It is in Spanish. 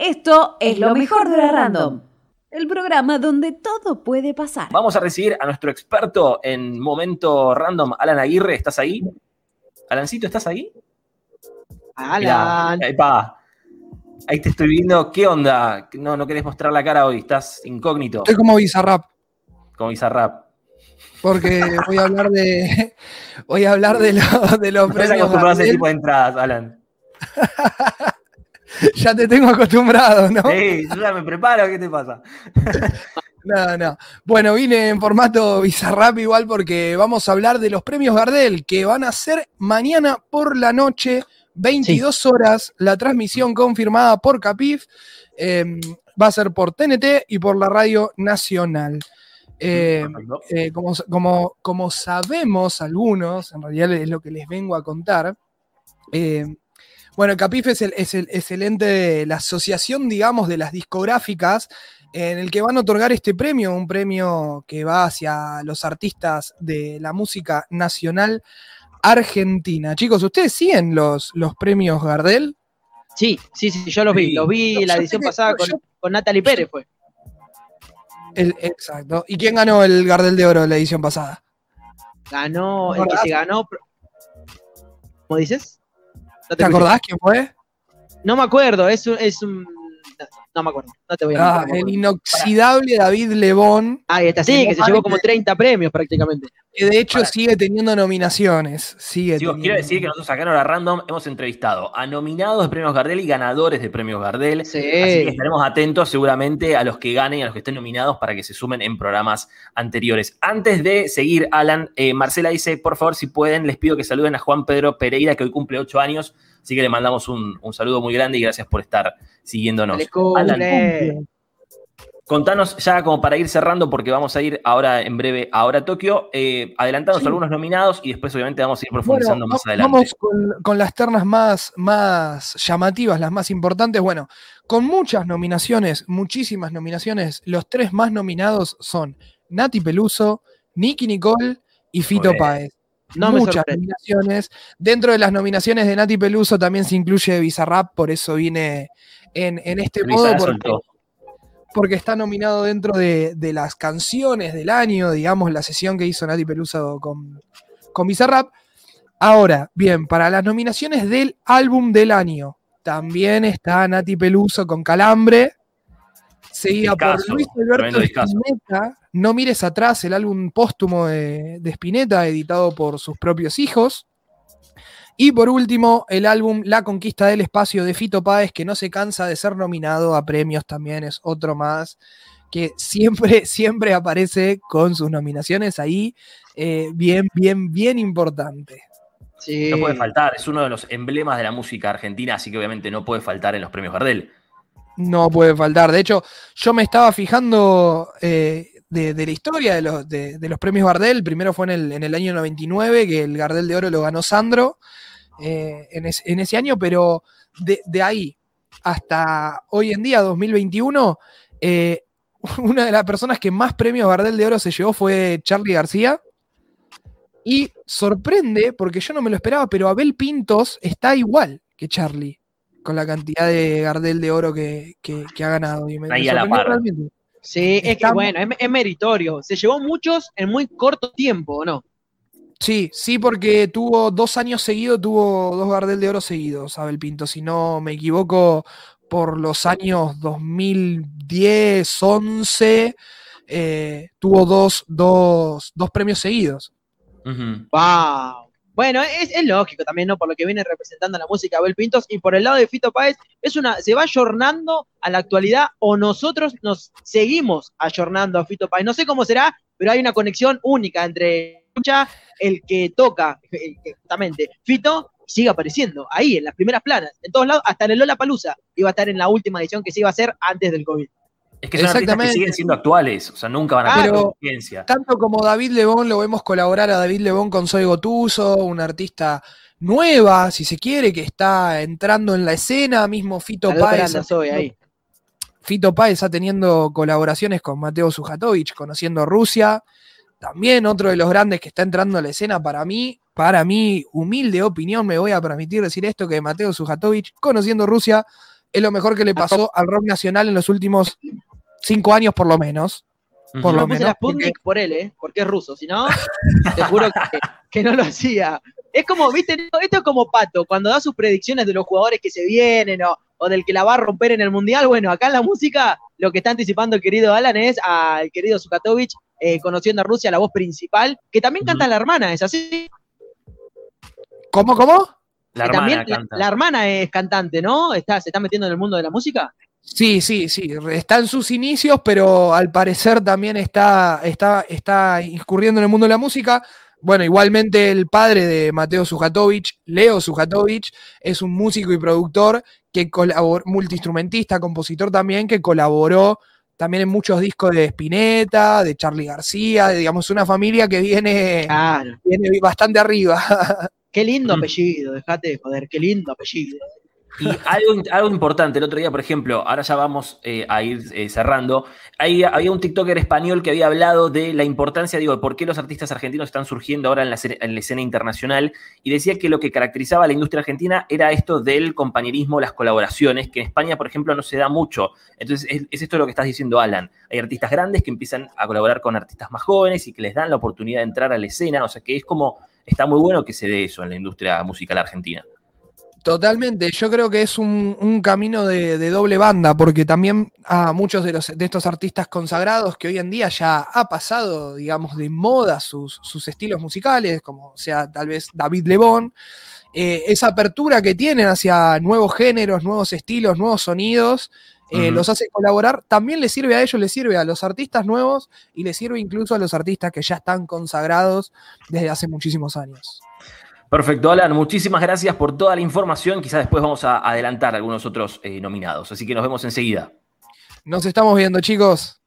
Esto es lo mejor de la Random, el programa donde todo puede pasar. Vamos a recibir a nuestro experto en momento random, Alan Aguirre. ¿Estás ahí? Alancito, ¿estás ahí? Alan. Mirá, ahí, pa. Ahí te estoy viendo. ¿Qué onda? No, no querés mostrar la cara hoy. Estás incógnito. Estoy como Bizarrap, Como Bizarrap. porque voy a hablar de. Voy a hablar de, lo- de los No estás premios. acostumbrado a ese tipo de entradas, Alan. Ya te tengo acostumbrado, ¿no? Sí, yo ya me preparo. ¿Qué te pasa? No, no. Bueno, vine en formato Bizarrap igual porque vamos a hablar de los premios Gardel que van a ser mañana por la noche, 22 horas, la transmisión confirmada por Capif. eh, va a ser por TNT y por la Radio Nacional. Eh, Perfecto. eh, como, como- como sabemos algunos, en realidad es lo que les vengo a contar. Bueno, Capif es el, es, el, es el ente de la asociación, digamos, de las discográficas en el que van a otorgar este premio, un premio que va hacia los artistas de la música nacional argentina. Chicos, ¿ustedes siguen los, los premios Gardel? Sí, sí, sí, yo los vi. Sí. Los vi la edición pasada con, yo- con Natalie Pérez, fue. El- exacto. ¿Y quién ganó el Gardel de Oro la edición pasada? Ganó, ¿Te el que se ganó. ¿Cómo dices? ¿Te acordás quién fue? No me acuerdo, es un. Es un no, me acuerdo, no te voy a Ah, mentir, el inoxidable David Lebón, Ahí está, sí, que se llevó como 30 premios prácticamente. que de hecho sigue teniendo nominaciones. Sigue Chicos, teniendo- quiero decir que nosotros acá en Hora Random hemos entrevistado a nominados de premios Gardel y ganadores de premios Gardel. Sí. Así que estaremos atentos seguramente a los que ganen y a los que estén nominados para que se sumen en programas anteriores. Antes de seguir, Alan, eh, Marcela dice, por favor, si pueden, les pido que saluden a Juan Pedro Pereira, que hoy cumple ocho años. Así que le mandamos un, un saludo muy grande y gracias por estar siguiéndonos. Alan, Contanos ya como para ir cerrando, porque vamos a ir ahora en breve ahora a Tokio, eh, adelantanos Sí. algunos nominados y después obviamente vamos a ir profundizando Bueno, más adelante. Vamos con, con las ternas más, más llamativas, las más importantes. Bueno, con muchas nominaciones, muchísimas nominaciones, los tres más nominados son Nati Peluso, Nicky Nicole y Fito. Páez. No muchas nominaciones. Dentro de las nominaciones de Nati Peluso también se incluye Bizarrap, por eso vine en, en este modo, porque está nominado dentro de, de las canciones del año, digamos, la sesión que hizo Nati Peluso con, con Bizarrap. Ahora, bien, para las nominaciones del álbum del año, también está Nati Peluso con Calambre, seguida por Luis Alberto. Spinetta, No mires atrás, el álbum póstumo de, de Spinetta, editado por sus propios hijos. Y por último, el álbum La Conquista del Espacio de Fito Páez, que no se cansa de ser nominado a premios también, es otro más que siempre, siempre aparece con sus nominaciones ahí, eh, bien, bien, bien importante. Sí. No puede faltar, es uno de los emblemas de la música argentina, así que obviamente no puede faltar en los premios Gardel. No puede faltar. De hecho, yo me estaba fijando eh, de, la historia de los, de, los premios Gardel. El primero fue en el, en el año 99, que el Gardel de Oro lo ganó Sandro eh, en, en ese año, pero de, de ahí hasta hoy en día, 2021, eh, una de las personas que más premios Gardel de Oro se llevó fue Charlie García. Y sorprende, porque yo no me lo esperaba, pero Abel Pintos está igual que Charlie con la cantidad de Gardel de oro que, que- que ha ganado. Y me, Ahí a la sorprendió par. realmente. Sí, es que bueno, es, es meritorio. Se llevó muchos en muy corto tiempo, ¿o no? Sí, sí, porque tuvo dos años seguidos, tuvo dos Gardel de oro seguidos, Abel Pinto. Si no me equivoco, por los años 2010, 11, eh, tuvo dos, dos, dos premios seguidos. Ujú. ¡Wow! Bueno, es, es lógico también, ¿no? Por lo que viene representando la música Abel Pintos. Y por el lado de Fito Páez, es una, se va ayornando a la actualidad o nosotros nos seguimos ayornando a Fito Páez. No sé cómo será, pero hay una conexión única entre el que toca, justamente Fito, sigue apareciendo ahí en las primeras planas, en todos lados, hasta en el Lola Palusa. Iba a estar en la última edición que se iba a hacer antes del COVID. Es que son artistas que Exactamente. siguen siendo actuales, o sea, nunca van a Claro. perder conciencia. Tanto como David Lebón, lo vemos colaborar a David Lebón con Soy Gotuso, una artista nueva, si se quiere, que está entrando en la escena, mismo Fito Páez. Ahí. Fito Páez está teniendo colaboraciones con Mateo Sujatovic, conociendo Rusia. También otro de los grandes que está entrando a la escena para mí, para mi humilde opinión, me voy a permitir decir esto, que Mateo Sujatovic, conociendo Rusia, es lo mejor que le pasó al rock nacional en los últimos cinco años, por lo menos. Por lo puse menos. Sputnik por él, ¿eh? Porque es ruso. Si no, te juro que, que no lo hacía. Es como, viste, esto es como Pato, cuando da sus predicciones de los jugadores que se vienen o, o del que la va a romper en el Mundial. Bueno, acá en la música, lo que está anticipando el querido Alan es al querido Zukatovich, eh, conociendo a Rusia, la voz principal, que también canta la hermana, ¿es así? ¿Cómo, cómo? La hermana también la, canta. la hermana es cantante, ¿no? Está, ¿Se está metiendo en el mundo de la música? Sí, sí, sí. Está en sus inicios, pero al parecer también está, está, está incurriendo en el mundo de la música. Bueno, igualmente el padre de Mateo Sujatovich, Leo Sujatovich, es un músico y productor que colaboró, multiinstrumentista, compositor también, que colaboró también en muchos discos de Spinetta, de Charlie García, de, digamos, una familia que viene, Claro. viene bastante arriba. Qué lindo Mm. apellido, dejate de joder, qué lindo apellido. Y algo, algo importante, el otro día, por ejemplo, ahora ya vamos eh, a ir eh, cerrando, Ahí había un TikToker español que había hablado de la importancia, digo, de por qué los artistas argentinos están surgiendo ahora en la, en la escena internacional y decía que lo que caracterizaba a la industria argentina era esto del compañerismo, las colaboraciones, que en España, por ejemplo, no se da mucho. Entonces, es, es esto lo que estás diciendo, Alan. Hay artistas grandes que empiezan a colaborar con artistas más jóvenes y que les dan la oportunidad de entrar a la escena, o sea que es como, está muy bueno que se dé eso en la industria musical argentina. Totalmente, yo creo que es un, un camino de, de doble banda, porque también a muchos de, los, de estos artistas consagrados que hoy en día ya ha pasado, digamos, de moda sus, sus estilos musicales, como sea tal vez David Lebón, eh, esa apertura que tienen hacia nuevos géneros, nuevos estilos, nuevos sonidos, eh, los hace colaborar, también les sirve a ellos, les sirve a los artistas nuevos y les sirve incluso a los artistas que ya están consagrados desde hace muchísimos años. Perfecto, Alan, muchísimas gracias por toda la información. Quizás después vamos a adelantar algunos otros eh, nominados. Así que nos vemos enseguida. Nos estamos viendo, chicos.